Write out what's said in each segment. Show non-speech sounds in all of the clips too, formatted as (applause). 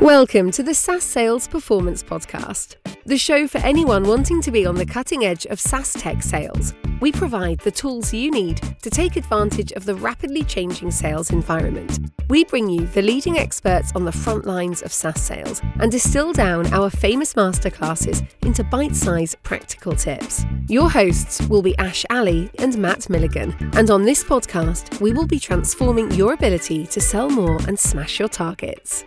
Welcome to the SaaS Sales Performance Podcast, the show for anyone wanting to be on the cutting edge of SaaS tech sales. We provide the tools you need to take advantage of the rapidly changing sales environment. We bring you the leading experts on the front lines of SaaS sales and distill down our famous masterclasses into bite sized practical tips. Your hosts will be Ash Ali and Matt Milligan, and on this podcast, we will be transforming your ability to sell more and smash your targets.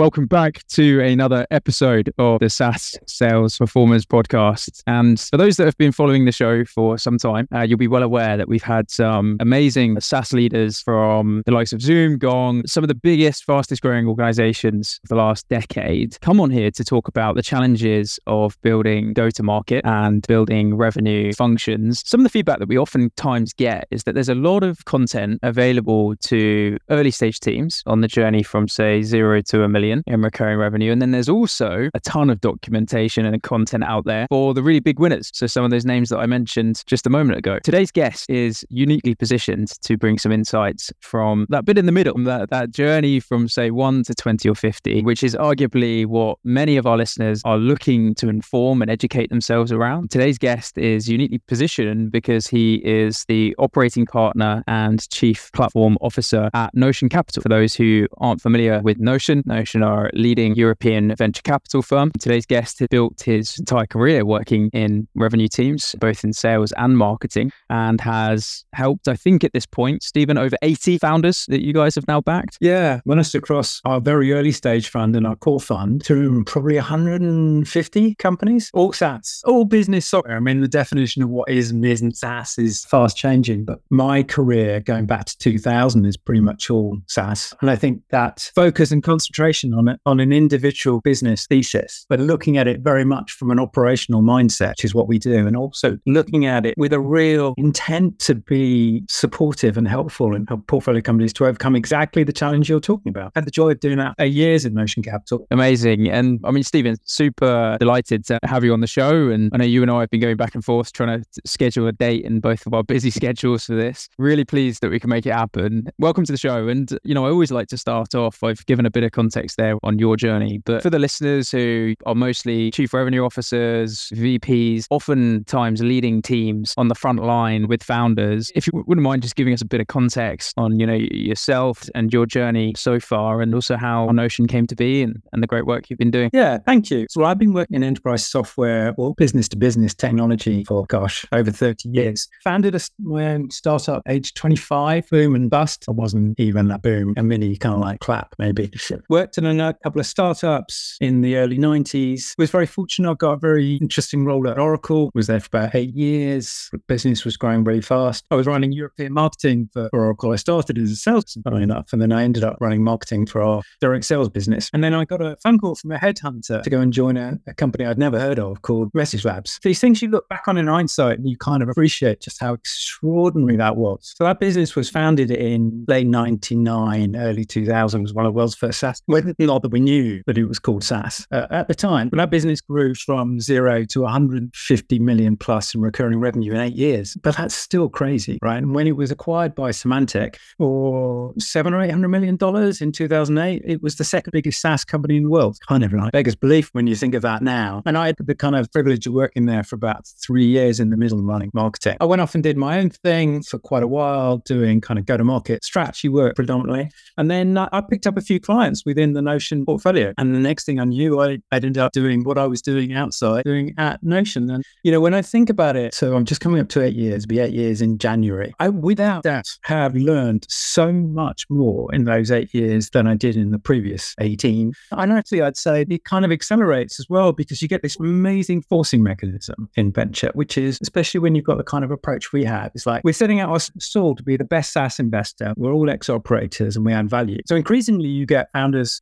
Welcome back to another episode of the SaaS Sales Performance Podcast. And for those that have been following the show for some time, uh, you'll be well aware that we've had some amazing SaaS leaders from the likes of Zoom, Gong, some of the biggest, fastest growing organizations of the last decade come on here to talk about the challenges of building go to market and building revenue functions. Some of the feedback that we oftentimes get is that there's a lot of content available to early stage teams on the journey from, say, zero to a million million in recurring revenue. And then there's also a ton of documentation and content out there for the really big winners. So some of those names that I mentioned just a moment ago. Today's guest is uniquely positioned to bring some insights from that bit in the middle, that, that journey from say one to 20 or 50, which is arguably what many of our listeners are looking to inform and educate themselves around. Today's guest is uniquely positioned because he is the operating partner and chief platform officer at Notion Capital. For those who aren't familiar with Notion, Notion our leading European venture capital firm. Today's guest has built his entire career working in revenue teams, both in sales and marketing, and has helped, I think, at this point, Stephen, over 80 founders that you guys have now backed. Yeah, managed across our very early stage fund and our core fund to probably 150 companies, all SaaS, all business software. I mean, the definition of what is and isn't SaaS is fast changing, but my career going back to 2000 is pretty much all SaaS. And I think that focus and concentration on on an individual business thesis, but looking at it very much from an operational mindset, which is what we do, and also looking at it with a real intent to be supportive and helpful and help portfolio companies to overcome exactly the challenge you're talking about. I had the joy of doing that for years in Notion Capital. Amazing. And I mean, Stephen, super delighted to have you on the show. And I know you and I have been going back and forth trying to schedule a date in both of our busy (laughs) schedules for this. Really pleased that we can make it happen. Welcome to the show. And, you know, I always like to start off, I've given a bit of context there on your journey. But for the listeners who are mostly chief revenue officers, VPs, oftentimes leading teams on the front line with founders, if you wouldn't mind just giving us a bit of context on, you know, yourself and your journey so far and also how Notion came to be and, and the great work you've been doing. Yeah, thank you. So I've been working in enterprise software or business to business technology for, gosh, over 30 years. Founded a, my own startup age 25, boom and bust. I wasn't even a boom, a mini kind of like clap, maybe. Worked in a couple of startups in the early 90s. Was very fortunate. I got a very interesting role at Oracle. Was there for about eight years. The business was growing really fast. I was running European marketing for, for Oracle. I started as a salesperson, funny enough, and then I ended up running marketing for our direct sales business. And then I got a phone call from a headhunter to go and join a, a company I'd never heard of called Message Labs. These things you look back on in hindsight and you kind of appreciate just how extraordinary that was. So that business was founded in late 99, early 2000, was one of the world's first SaaS. Well, not that we knew that it was called SaaS uh, at the time. But our business grew from zero to 150 million plus in recurring revenue in eight years. But that's still crazy, right? And when it was acquired by Symantec for seven or eight hundred million dollars in 2008, it was the second biggest SaaS company in the world. Kind of like beggars belief when you think of that now. And I had the kind of privilege of working there for about three years in the middle of running marketing. I went off and did my own thing for quite a while, doing kind of go to market strategy work predominantly. And then I picked up a few clients within the Notion portfolio. And the next thing I knew, I, ended up doing what I was doing outside, doing at Notion. And, you know, when I think about it, so I'm just coming up to eight years, be eight years in January. I, without doubt, have learned so much more in those eight years than I did in the previous 18. And actually, I'd say it kind of accelerates as well because you get this amazing forcing mechanism in venture, which is, especially when you've got the kind of approach we have, it's like we're setting out our stall to be the best SaaS investor. We're all ex operators and we add value. So increasingly, you get founders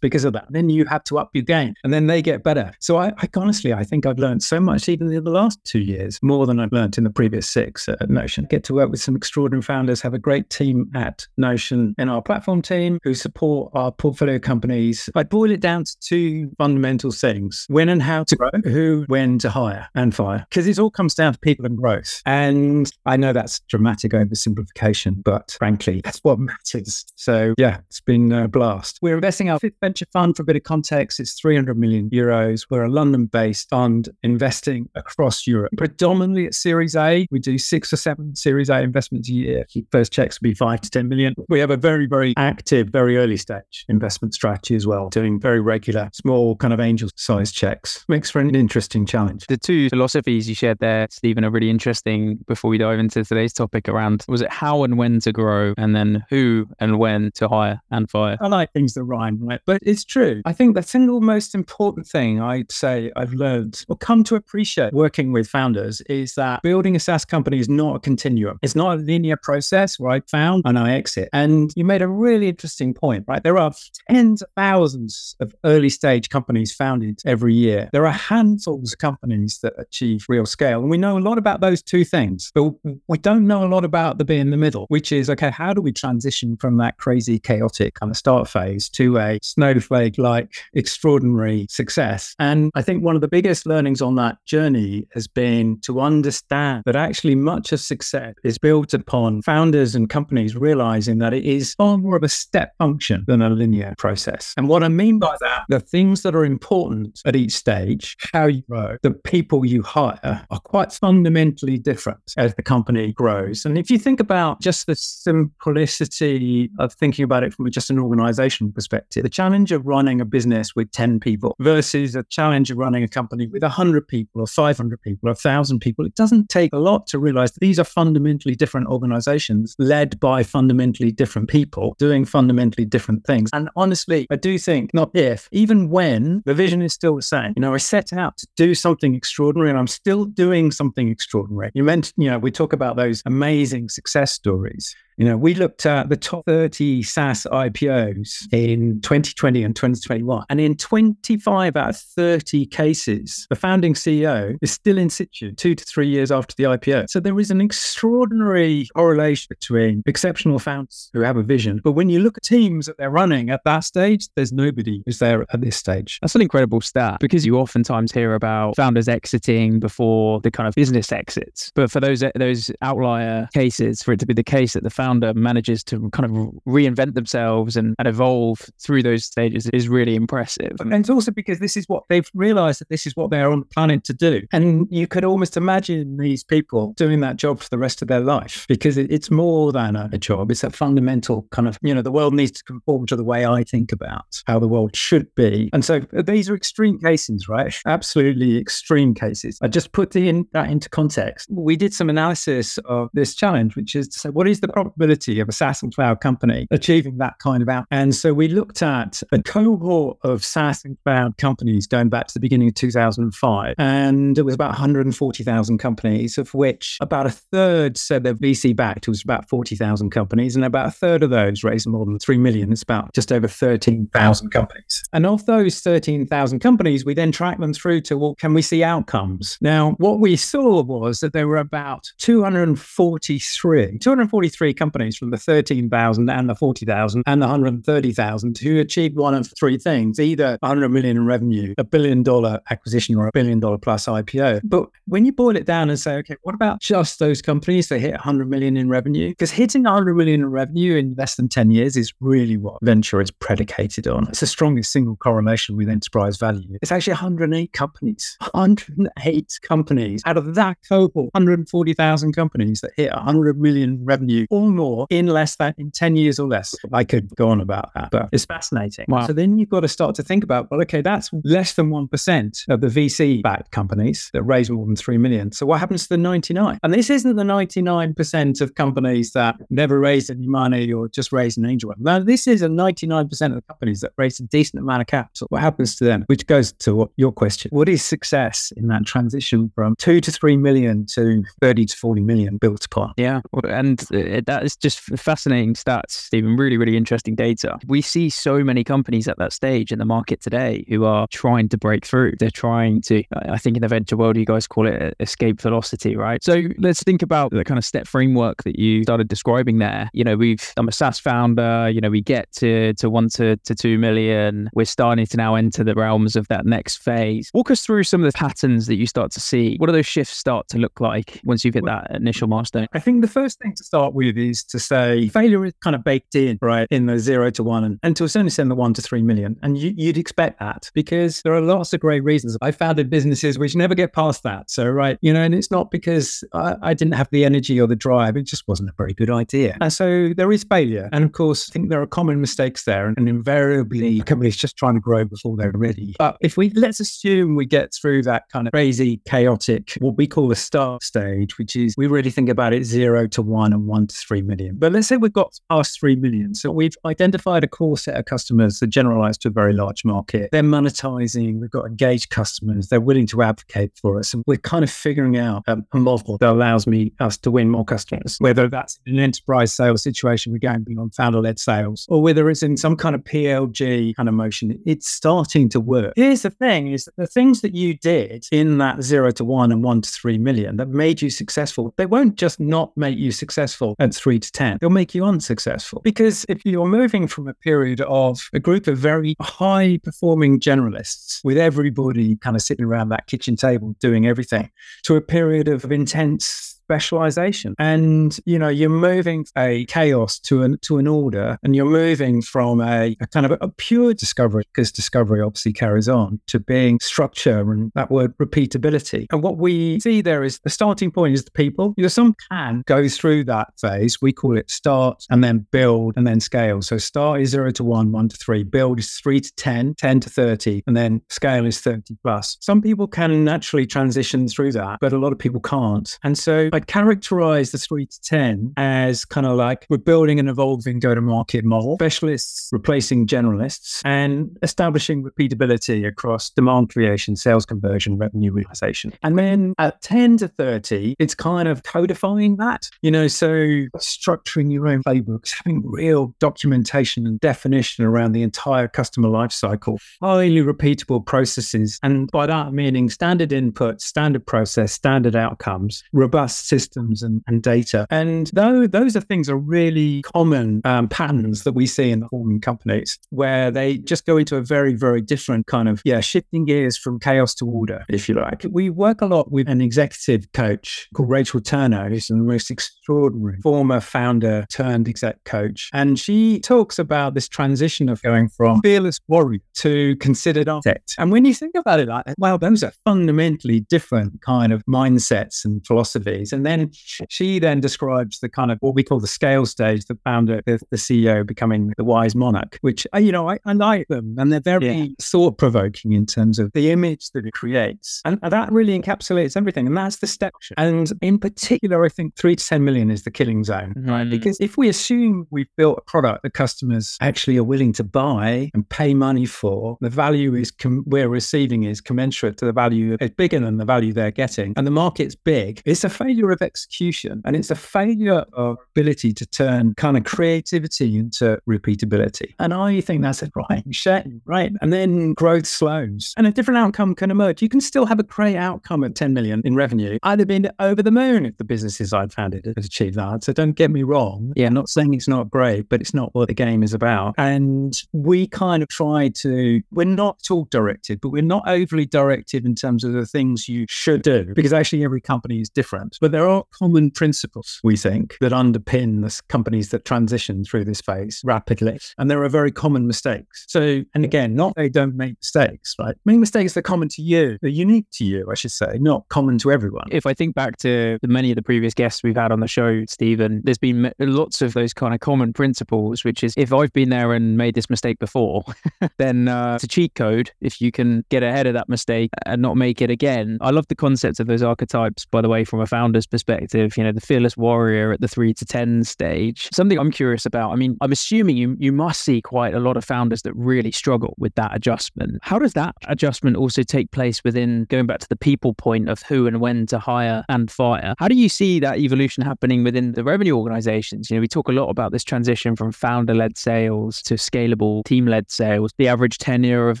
because of that. Then you have to up your game and then they get better. So I, I honestly, I think I've learned so much even in the last two years, more than I've learned in the previous six at Notion. Get to work with some extraordinary founders, have a great team at Notion in our platform team who support our portfolio companies. I boil it down to two fundamental things when and how to grow, who, when to hire and fire, because it all comes down to people and growth. And I know that's dramatic oversimplification, but frankly, that's what matters. So yeah, it's been a blast. We're investing our fifth venture fund for a bit of context. It's 300 million euros. We're a London based fund investing across Europe, predominantly at Series A. We do six or seven Series A investments a year. First checks will be five to 10 million. We have a very, very active, very early stage investment strategy as well, doing very regular, small kind of angel size checks. Makes for an interesting challenge. The two philosophies you shared there, Stephen, are really interesting before we dive into today's topic around was it how and when to grow and then who and when to hire and fire? I like things that rhyme, right? But it's true. I think the single most important thing I'd say I've learned or come to appreciate working with founders is that building a SaaS company is not a continuum. It's not a linear process where I found and I exit. And you made a really interesting point, right? There are tens of thousands of early stage companies founded every year. There are handfuls of companies that achieve real scale. And we know a lot about those two things, but we don't know a lot about the bit in the middle, which is okay, how do we transition from that crazy, chaotic kind of start phase to a snowflake like extraordinary success? And I think one of the biggest learnings on that journey has been to understand that actually much of success is built upon founders and companies realizing that it is far more of a step function than a linear process. And what I mean by that, the things that are important at each stage, how you grow, the people you hire are quite fundamentally different as the company grows. And if you think about just the simplicity of thinking about it from just an organizational perspective, the challenge of running a business with 10 people versus the challenge of running a company with 100 people or 500 people or 1,000 people, it doesn't take a lot to realize that these are fundamentally different organizations led by fundamentally different people doing fundamentally different things. And honestly, I do think, not if, even when the vision is still the same. You know, I set out to do something extraordinary and I'm still doing something extraordinary. You mentioned, you know, we talk about those amazing success stories. You know, we looked at the top 30 SaaS IPOs in 2020 and 2021. And in 25 out of 30 cases, the founding CEO is still in situ two to three years after the IPO. So there is an extraordinary correlation between exceptional founders who have a vision. But when you look at teams that they're running at that stage, there's nobody who's there at this stage. That's an incredible stat because you oftentimes hear about founders exiting before the kind of business exits. But for those those outlier cases, for it to be the case that the founder founder manages to kind of reinvent themselves and, and evolve through those stages is really impressive. And it's also because this is what they've realized that this is what they're on the planet to do. And you could almost imagine these people doing that job for the rest of their life because it, it's more than a, job. It's a fundamental kind of, you know, the world needs to conform to the way I think about how the world should be. And so these are extreme cases, right? Absolutely extreme cases. I just put in, that into context. We did some analysis of this challenge, which is to say, what is the probability of a SaaS and cloud company achieving that kind of out. And so we looked at a cohort of SaaS and cloud companies going back to the beginning of 2005. And it was about 140,000 companies, of which about a third said they're VC backed. Was about 40,000 companies. And about a third of those raised more than 3 million. It's about just over 13,000 companies. And of those 13,000 companies, we then tracked them through to, well, can we see outcomes? Now, what we saw was that there were about 243, 243 companies companies from the 13,000 and the 40,000 and the 130,000 who achieved one of three things either 100 million in revenue, a billion dollar acquisition, or a billion dollar plus IPO. But when you boil it down and say, okay, what about just those companies that hit 100 million in revenue? Because hitting 100 million in revenue in less than 10 years is really what venture is predicated on. It's the strongest single correlation with enterprise value. It's actually 108 companies, 108 companies out of that cohort, 140,000 companies that hit 100 million revenue almost more in less than in 10 years or less. I could go on about that, but it's fascinating. Wow. So then you've got to start to think about, well, okay, that's less than 1% of the VC backed companies that raise more than 3 million. So what happens to the 99? And this isn't the 99% of companies that never raised any money or just raised an angel. Now, this is a 99% of the companies that raised a decent amount of capital. What happens to them? Which goes to what, your question. What is success in that transition from 2 to 3 million to 30 to 40 million built upon? Yeah. And uh, that that is just fascinating stats, Stephen. Really, really interesting data. We see so many companies at that stage in the market today who are trying to break through. They're trying to, I think in the venture world, you guys call it uh, escape velocity, right? So let's think about the kind of step framework that you started describing there. You know, we've, I'm a SaaS founder, you know, we get to, to one to, to two million. We're starting to now enter the realms of that next phase. Walk us through some of the patterns that you start to see. What do those shifts start to look like once you've hit that initial milestone? I think the first thing to start with is to say failure is kind of baked in, right, in the zero to one and, and to a certain extent the one to three million. And you, you'd expect that because there are lots of great reasons. I founded businesses which never get past that. So, right, you know, and it's not because I, I didn't have the energy or the drive, it just wasn't a very good idea. And so there is failure. And of course, I think there are common mistakes there. And, and invariably, companies just trying to grow before they're ready. But if we let's assume we get through that kind of crazy, chaotic, what we call the start stage, which is we really think about it zero to one and one to three million. But let's say we've got past three million. So we've identified a core set of customers that generalize to a very large market. They're monetizing, we've got engaged customers, they're willing to advocate for us. And we're kind of figuring out um, a model that allows me us to win more customers, whether that's an enterprise sales situation, we're going beyond founder led sales, or whether it's in some kind of PLG kind of motion. It's starting to work. Here's the thing is the things that you did in that zero to one and one to three million that made you successful, they won't just not make you successful at three to 10. They'll make you unsuccessful. Because if you're moving from a period of a group of very high performing generalists with everybody kind of sitting around that kitchen table doing everything to a period of intense specialization. And, you know, you're moving a chaos to an, to an order and you're moving from a, a kind of a, a pure discovery, because discovery obviously carries on, to being structure and that word repeatability. And what we see there is the starting point is the people. You know, some can go through that phase. We call it start and then build and then scale. So start is zero to one, one to three. Build is three to 10, 10 to 30, and then scale is 30 plus. Some people can naturally transition through that, but a lot of people can't. And so I'd characterize the three to 10 as kind of like we're building an evolving go to market model, specialists replacing generalists, and establishing repeatability across demand creation, sales conversion, revenue realization. And then at 10 to 30, it's kind of codifying that, you know, so structuring your own playbooks, having real documentation and definition around the entire customer lifecycle, highly repeatable processes. And by that meaning standard input, standard process, standard outcomes, robust systems and, and data. And though those are things are really common um, patterns that we see in the forming companies where they just go into a very, very different kind of, yeah, shifting gears from chaos to order, if you like. We work a lot with an executive coach called Rachel Turner, who's the most extraordinary former founder turned exec coach. And she talks about this transition of going from fearless warrior to considered architect. And when you think about it, like, wow, those are fundamentally different kind of mindsets and philosophies. Then she then describes the kind of what we call the scale stage, the founder, the, the CEO becoming the wise monarch, which, uh, you know, I, I like them and they're very yeah. thought provoking in terms of the image that it creates. And that really encapsulates everything. And that's the step. And in particular, I think three to 10 million is the killing zone, right? Because if we assume we've built a product that customers actually are willing to buy and pay money for, the value is com- we're receiving is commensurate to the value, it's bigger than the value they're getting, and the market's big, it's a failure of execution. And it's a failure of ability to turn kind of creativity into repeatability. And I think that's a right shame, right? And then growth slows and a different outcome can emerge. You can still have a great outcome at 10 million in revenue. I'd have been over the moon if the businesses I'd founded had achieved that. So don't get me wrong. Yeah, I'm not saying it's not great, but it's not what the game is about. And we kind of try to, we're not talk directed, but we're not overly directed in terms of the things you should do because actually every company is different. But there are common principles, we think, that underpin the companies that transition through this phase rapidly. And there are very common mistakes. So, and again, not they don't make mistakes, right? Make mistakes that are common to you, they're unique to you, I should say, not common to everyone. If I think back to many of the previous guests we've had on the show, Stephen, there's been lots of those kind of common principles, which is if I've been there and made this mistake before, (laughs) then uh, it's a cheat code if you can get ahead of that mistake and not make it again. I love the concept of those archetypes, by the way, from a founder perspective, you know, the fearless warrior at the three to 10 stage. Something I'm curious about. I mean, I'm assuming you, you must see quite a lot of founders that really struggle with that adjustment. How does that adjustment also take place within going back to the people point of who and when to hire and fire? How do you see that evolution happening within the revenue organizations? You know, we talk a lot about this transition from founder led sales to scalable team led sales. The average tenure of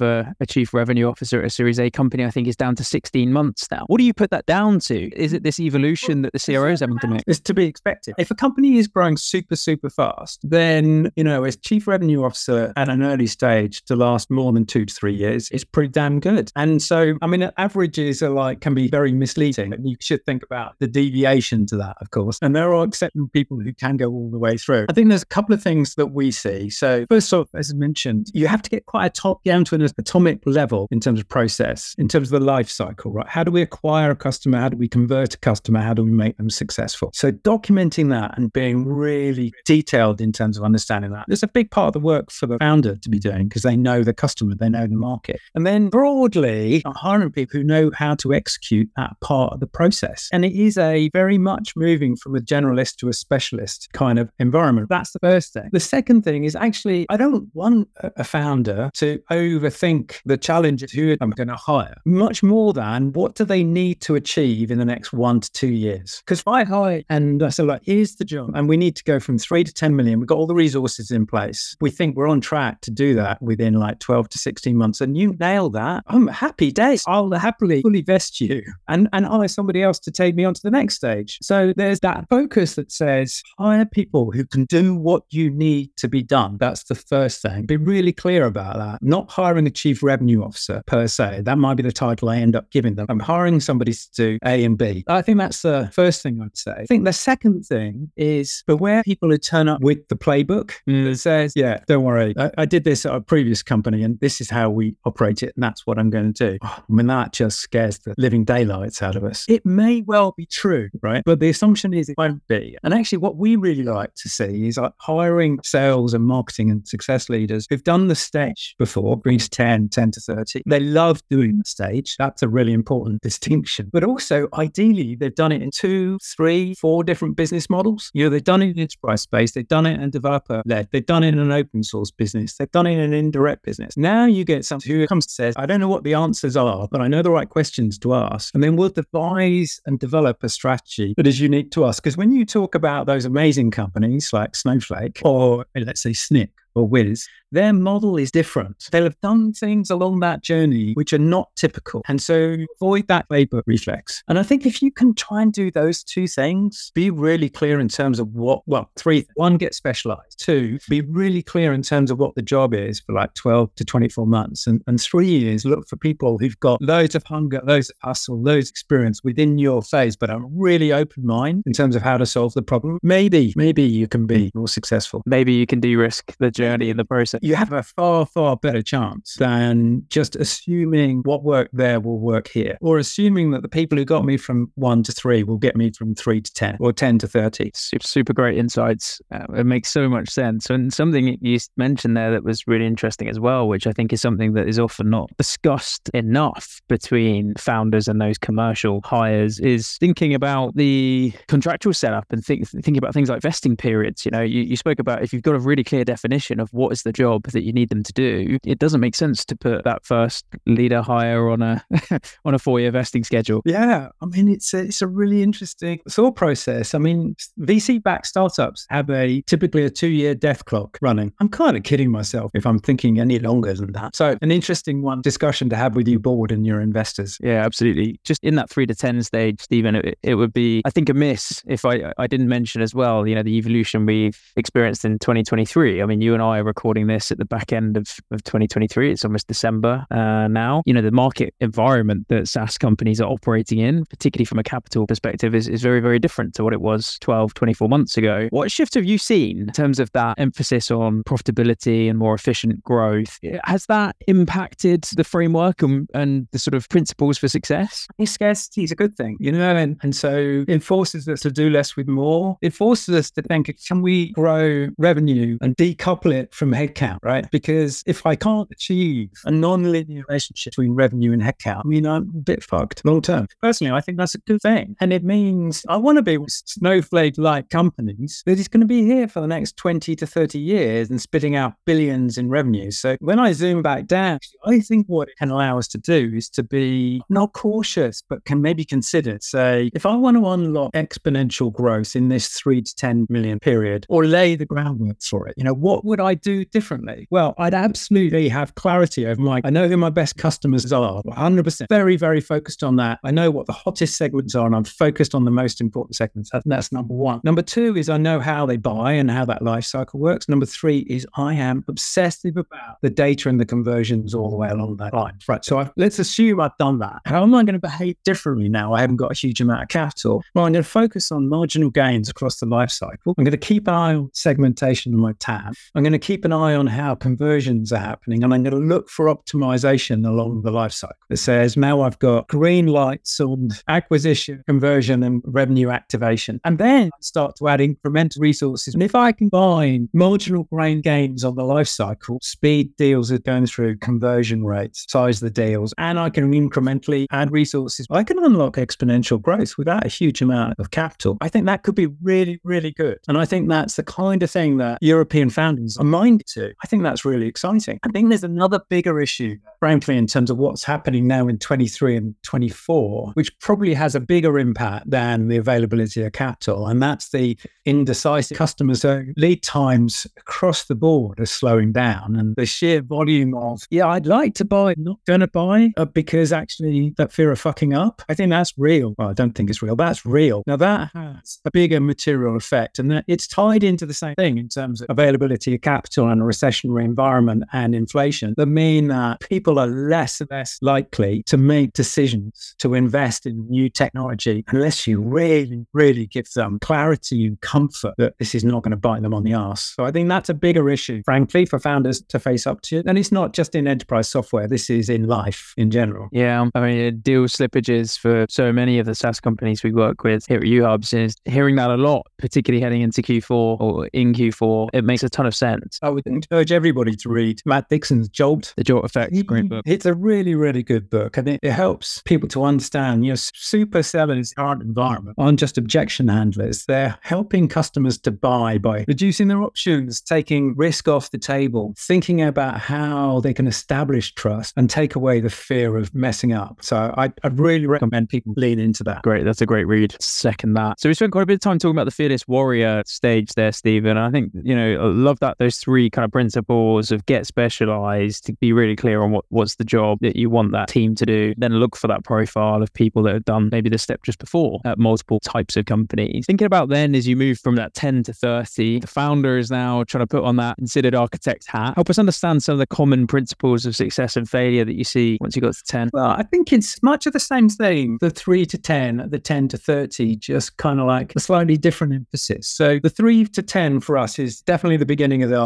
a, a chief revenue officer at a Series A company, I think, is down to 16 months now. What do you put that down to? Is it this evolution that the CRO is having to make? It's to be expected. If a company is growing super, super fast, then, you know, as chief revenue officer at an early stage to last more than two to three years is pretty damn good. And so, I mean, averages are like, can be very misleading. And you should think about the deviation to that, of course. And there are exceptional people who can go all the way through. I think there's a couple of things that we see. So, first off, as I mentioned, you have to get quite a top down to an atomic level in terms of process, in terms of the life cycle, right? How do we acquire a customer? How do we convert a customer? How do we make them successful? So, documenting that and being really detailed in terms of understanding that is a big part of the work for the founder to be doing because they know the customer, they know the market. And then broadly, hiring people who know how to execute that part of the process. And it is a very much moving from a generalist to a specialist kind of environment. That's the first thing. The second thing is actually, I don't want a founder to overthink the challenges who I'm going to hire, much more than what do they need to achieve in the next one to two years. Because if I hire and uh, I said, like, here's the job, and we need to go from three to 10 million, we've got all the resources in place. We think we're on track to do that within like 12 to 16 months. And you nail that. I'm happy days. I'll happily fully vest you and, and hire somebody else to take me on to the next stage. So there's that focus that says hire people who can do what you need to be done. That's the first thing. Be really clear about that. Not hiring a chief revenue officer per se. That might be the title I end up giving them. I'm hiring somebody to do A and B. I think that's the first thing I'd say. I think the second thing is beware people who turn up with the playbook mm. that says, yeah, don't worry. I, I, did this at a previous company and this is how we operate it. And that's what I'm going to do. Oh, I mean, that just scares the living daylights out of us. It may well be true, right? But the assumption is it won't be. And actually, what we really like to see is like hiring sales and marketing and success leaders who've done the stage before, reached 10, 10 to 30. They love doing the stage. That's a really important distinction. But also, ideally, they've done it in two, three, four different business models. You know, they've done it in enterprise space, they've done it in developer led, they've done it in an open source business, they've done it in an indirect business. Now you get someone who comes and says, I don't know what the answers are, but I know the right questions to ask. And then we'll devise and develop a strategy that is unique to us. Because when you talk about those amazing companies like Snowflake or let's say Snyk or Wiz, their model is different. They'll have done things along that journey which are not typical. And so avoid that playbook reflex. And I think if you can try and do those two things, be really clear in terms of what, well, three, one, get specialized. Two, be really clear in terms of what the job is for like 12 to 24 months. And, and three years, look for people who've got loads of hunger, loads of hustle, loads of experience within your phase, but a really open mind in terms of how to solve the problem. Maybe, maybe you can be more successful. Maybe you can de-risk the journey in the process you have a far, far better chance than just assuming what worked there will work here, or assuming that the people who got me from one to three will get me from three to 10 or 10 to 30. Super, super great insights. Uh, it makes so much sense. And something you mentioned there that was really interesting as well, which I think is something that is often not discussed enough between founders and those commercial hires, is thinking about the contractual setup and think, thinking about things like vesting periods. You know, you, you spoke about if you've got a really clear definition of what is the job that you need them to do, it doesn't make sense to put that first leader hire on a (laughs) on a four year vesting schedule. Yeah, I mean it's a, it's a really interesting thought process. I mean, VC backed startups have a typically a two year death clock running. I'm kind of kidding myself if I'm thinking any longer than that. So an interesting one discussion to have with your board and your investors. Yeah, absolutely. Just in that three to ten stage, Stephen, it, it would be I think a miss if I I didn't mention as well. You know the evolution we've experienced in 2023. I mean, you and I are recording this at the back end of, of 2023. It's almost December uh, now. You know, the market environment that SaaS companies are operating in, particularly from a capital perspective, is, is very, very different to what it was 12, 24 months ago. What shift have you seen in terms of that emphasis on profitability and more efficient growth? Has that impacted the framework and, and the sort of principles for success? Scarcity is a good thing, you know, and, and so it forces us to do less with more. It forces us to think, can we grow revenue and decouple it from headcount? Headcount, right? Because if I can't achieve a non-linear relationship between revenue and headcount, I mean, I'm a bit fucked long term. Personally, I think that's a good thing. And it means I want to be with snowflake-like companies that is going to be here for the next 20 to 30 years and spitting out billions in revenue. So when I zoom back down, I think what it can allow us to do is to be not cautious, but can maybe consider, say, if I want to unlock exponential growth in this three to 10 million period or lay the groundwork for it, you know, what would I do differently? Well, I'd absolutely have clarity over my, I know who my best customers are, 100%. Very, very focused on that. I know what the hottest segments are and I'm focused on the most important segments. That's number one. Number two is I know how they buy and how that life cycle works. Number three is I am obsessive about the data and the conversions all the way along that line. Right. So I, let's assume I've done that. How am I going to behave differently now? I haven't got a huge amount of capital. Well, I'm going to focus on marginal gains across the life cycle. I'm going to keep an eye on segmentation in my tab. I'm going to keep an eye on how conversions are happening. And I'm going to look for optimization along the life cycle that says now I've got green lights on acquisition, conversion, and revenue activation. And then start to add incremental resources. And if I combine marginal grain gains on the life cycle, speed deals are going through conversion rates, size of the deals, and I can incrementally add resources, I can unlock exponential growth without a huge amount of capital. I think that could be really, really good. And I think that's the kind of thing that European founders are minded to. I think that's really exciting. I think there's another bigger issue, frankly, in terms of what's happening now in 23 and 24, which probably has a bigger impact than the availability of capital. And that's the indecisive customers. So lead times across the board are slowing down. And the sheer volume of, yeah, I'd like to buy, not going to buy uh, because actually that fear of fucking up, I think that's real. Well, I don't think it's real. That's real. Now that has a bigger material effect and that it's tied into the same thing in terms of availability of capital and a recessionary environment and inflation that mean that people are less and less likely to make decisions to invest in new technology unless you really, really give them clarity and comfort that this is not going to bite them on the ass. So I think that's a bigger issue, frankly, for founders to face up to. And it's not just in enterprise software. This is in life in general. Yeah. I mean, deal slippages for so many of the SaaS companies we work with here at UHubs is hearing that a lot, particularly heading into Q4 or in Q4. It makes a ton of sense. I would encourage everybody to read Matt Dixon's Jolt. The Jolt Effect, great mm-hmm. book. It's a really, really good book. And it, it helps people to understand, you know, super sellers aren't environment, aren't just objection handlers. They're helping customers to buy by reducing their options, taking risk off the table, thinking about how they can establish trust and take away the fear of messing up. So I, I really recommend people lean into that. Great. That's a great read. Second that. So we spent quite a bit of time talking about the fearless warrior stage there, Stephen. I think, you know, I love that those three kind of principles of get specialized, to be really clear on what, what's the job that you want that team to do, then look for that profile of people that have done maybe the step just before at multiple types of companies. Thinking about then as you move from that 10 to 30, the founder is now trying to put on that considered architect hat. Help us understand some of the common principles of success and failure that you see once you got to 10. Well, I think it's much of the same thing. The three to 10, the 10 to 30, just kind of like a slightly different emphasis. So the three to 10 for us is definitely the beginning of the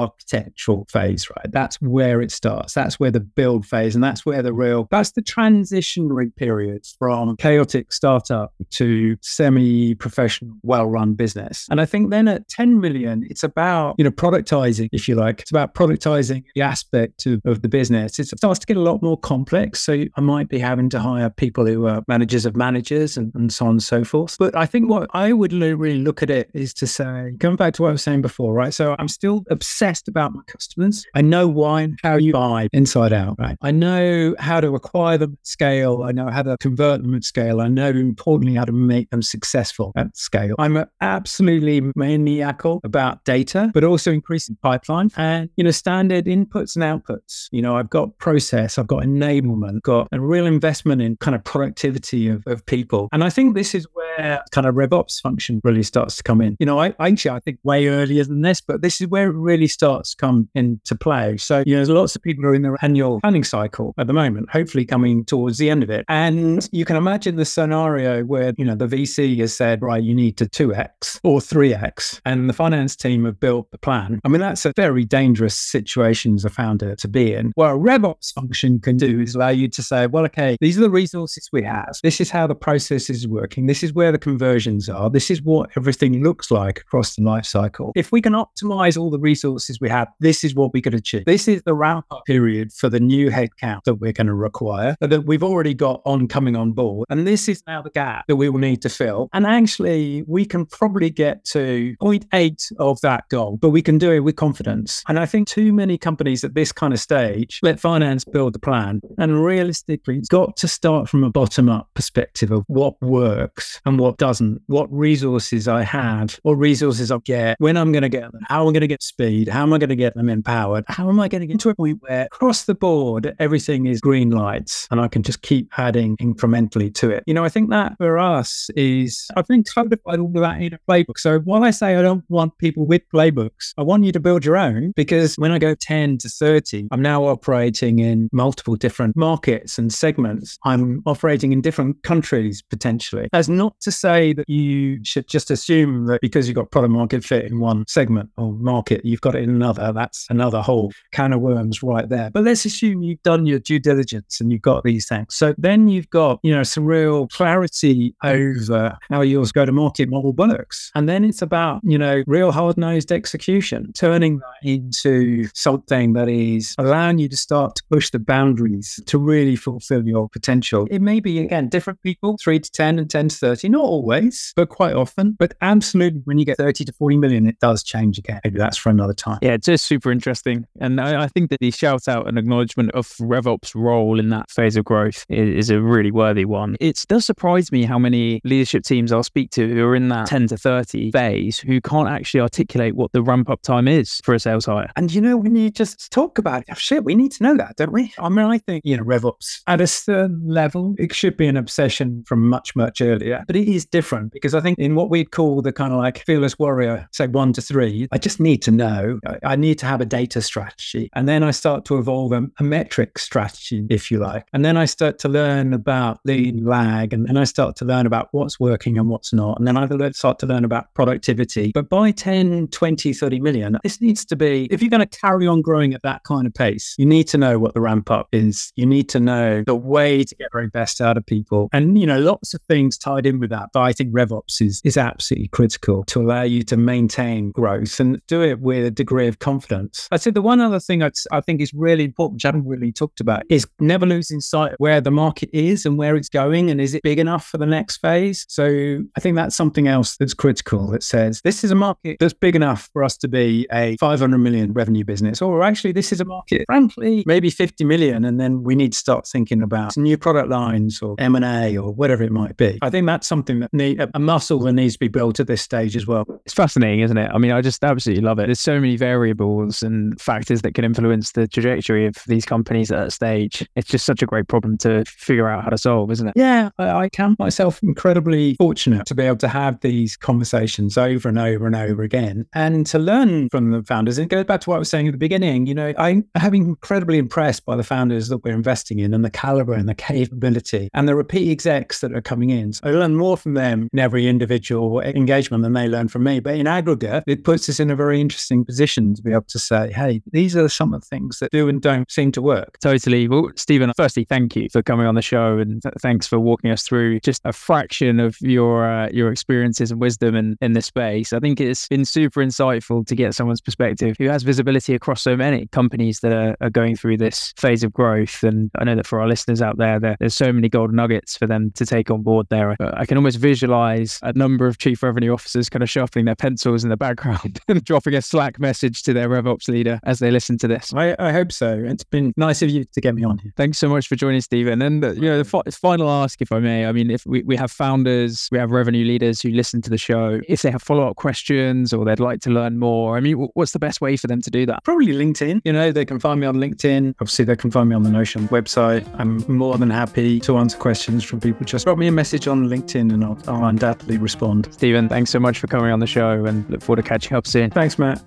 architectural phase, right? That's where it starts. That's where the build phase, and that's where the real, that's the transitionary period from chaotic startup to semi professional, well run business. And I think then at 10 million, it's about, you know, productizing, if you like. It's about productizing the aspect of, of the business. It starts to get a lot more complex. So I might be having to hire people who are managers of managers and, and so on and so forth. But I think what I would really look at it is to say, going back to what I was saying before, right? So I'm still obsessed about my customers. I know why and how you buy inside out, right? I know how to acquire them at scale. I know how to convert them at scale. I know importantly how to make them successful at scale. I'm absolutely maniacal about data, but also increasing pipeline and, you know, standard inputs and outputs. You know, I've got process, I've got enablement, got a real investment in kind of productivity of, of people. And I think this is where kind of RevOps function really starts to come in. You know, I actually I think way earlier than this, but this is where it really starts to come into play. So, you know, there's lots of people who are in their annual planning cycle at the moment, hopefully coming towards the end of it. And you can imagine the scenario where, you know, the VC has said, right, you need to 2x or 3x, and the finance team have built the plan. I mean, that's a very dangerous situation as a founder to be in. What a RevOps function can do is allow you to say, well, okay, these are the resources we have. This is how the process is working. This is where the conversions are. This is what everything looks like across the life cycle. If we can optimize all the resources we have, this this is what we could achieve. This is the ramp up period for the new headcount that we're going to require that we've already got on coming on board. And this is now the gap that we will need to fill. And actually, we can probably get to 0.8 of that goal, but we can do it with confidence. And I think too many companies at this kind of stage let finance build the plan. And realistically, it's got to start from a bottom up perspective of what works and what doesn't, what resources I have, what resources I get, when I'm going to get them, how I'm going to get speed, how am I going to get them empowered, how am I going to get to a point where across the board, everything is green lights and I can just keep adding incrementally to it. You know, I think that for us is, I've been codified all of that in a playbook. So while I say I don't want people with playbooks, I want you to build your own because when I go 10 to 30, I'm now operating in multiple different markets and segments. I'm operating in different countries potentially. That's not to say that you should just assume that because you've got product market fit in one segment or market, you've got it in another. That's another whole can of worms right there. But let's assume you've done your due diligence and you've got these things. So then you've got, you know, some real clarity over how your go to market model works. And then it's about, you know, real hard nosed execution, turning that into something that is allowing you to start to push the boundaries to really fulfill your potential. It may be, again, different people, three to 10 and 10 to 30, not always, but quite often. But absolutely, when you get 30 to 40 million, it does change again. Maybe that's for another time. Yeah, just super interesting. And I, I think that the shout out and acknowledgement of RevOps' role in that phase of growth is, is a really worthy one. It does surprise me how many leadership teams I'll speak to who are in that 10 to 30 phase who can't actually articulate what the ramp up time is for a sales hire. And you know, when you just talk about it, oh, shit, we need to know that, don't we? I mean, I think, you know, RevOps at a certain level, it should be an obsession from much, much earlier, but it is different because I think in what we'd call the kind of like fearless warrior, say one to three, I just need to know, I need to have a data strategy. And then I start to evolve a, a metric strategy, if you like. And then I start to learn about lead lag. And then I start to learn about what's working and what's not. And then I start to learn about productivity. But by 10, 20, 30 million, this needs to be, if you're going to carry on growing at that kind of pace, you need to know what the ramp up is. You need to know the way to get very best out of people. And, you know, lots of things tied in with that. But I think RevOps is, is absolutely critical to allow you to maintain growth and do it with a degree of confidence. I said the one other thing I'd, I think is really important, which I haven't really talked about, is never losing sight of where the market is and where it's going and is it big enough for the next phase. So I think that's something else that's critical that says this is a market that's big enough for us to be a 500 million revenue business, or actually this is a market, frankly, maybe 50 million, and then we need to start thinking about new product lines or M and A or whatever it might be. I think that's something that need a muscle that needs to be built at this stage as well. It's fascinating, isn't it? I mean, I just absolutely love it. There's so many variables and factors that can influence the trajectory of these companies at that stage. It's just such a great problem to figure out how to solve, isn't it? Yeah, I, I count myself incredibly fortunate to be able to have these conversations over and over and over again and to learn from the founders. And it goes back to what I was saying at the beginning. You know, I am incredibly impressed by the founders that we're investing in and the caliber and the capability and the repeat execs that are coming in. So I learn more from them in every individual engagement than they learn from me. But in aggregate, it puts us in a very interesting position to be able to say, hey, these are some of the things that do and don't seem to work. Totally. Well, Stephen, firstly, thank you for coming on the show and th- thanks for walking us through just a fraction of your uh, your experiences and wisdom in, in this space. I think it's been super insightful to get someone's perspective who has visibility across so many companies that are, are going through this phase of growth. And I know that for our listeners out there, there there's so many gold nuggets for them to take on board there. I can almost visualize a number of chief revenue officers kind of sharpening their pencils in the background (laughs) and dropping a Slack message to their RevOps leader as they listen to this. I, I hope so. It's been nice of you to get me on here. Thanks so much for joining, Stephen. And uh, you know, the fi- final ask, if I may. I mean, if we, we have founders, we have revenue leaders who listen to the show. If they have follow up questions or they'd like to learn more, I mean, w- what's the best way for them to do that? Probably LinkedIn. You know, they can find me on LinkedIn. Obviously, they can find me on the Notion website. I'm more than happy to answer questions from people. Just drop me a message on LinkedIn and I'll, I'll undoubtedly respond. Stephen, thanks so much for coming on the show and look forward to catching up soon. Thanks, Matt.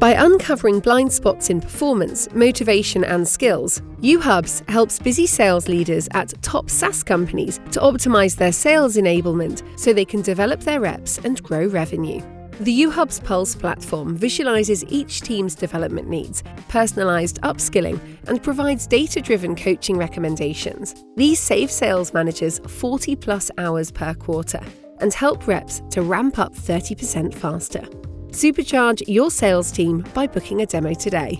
By uncovering blind spots in performance, motivation, and skills, UHubs helps busy sales leaders at top SaaS companies to optimize their sales enablement so they can develop their reps and grow revenue. The UHubs Pulse platform visualizes each team's development needs, personalized upskilling, and provides data driven coaching recommendations. These save sales managers 40 plus hours per quarter and help reps to ramp up 30% faster. Supercharge your sales team by booking a demo today.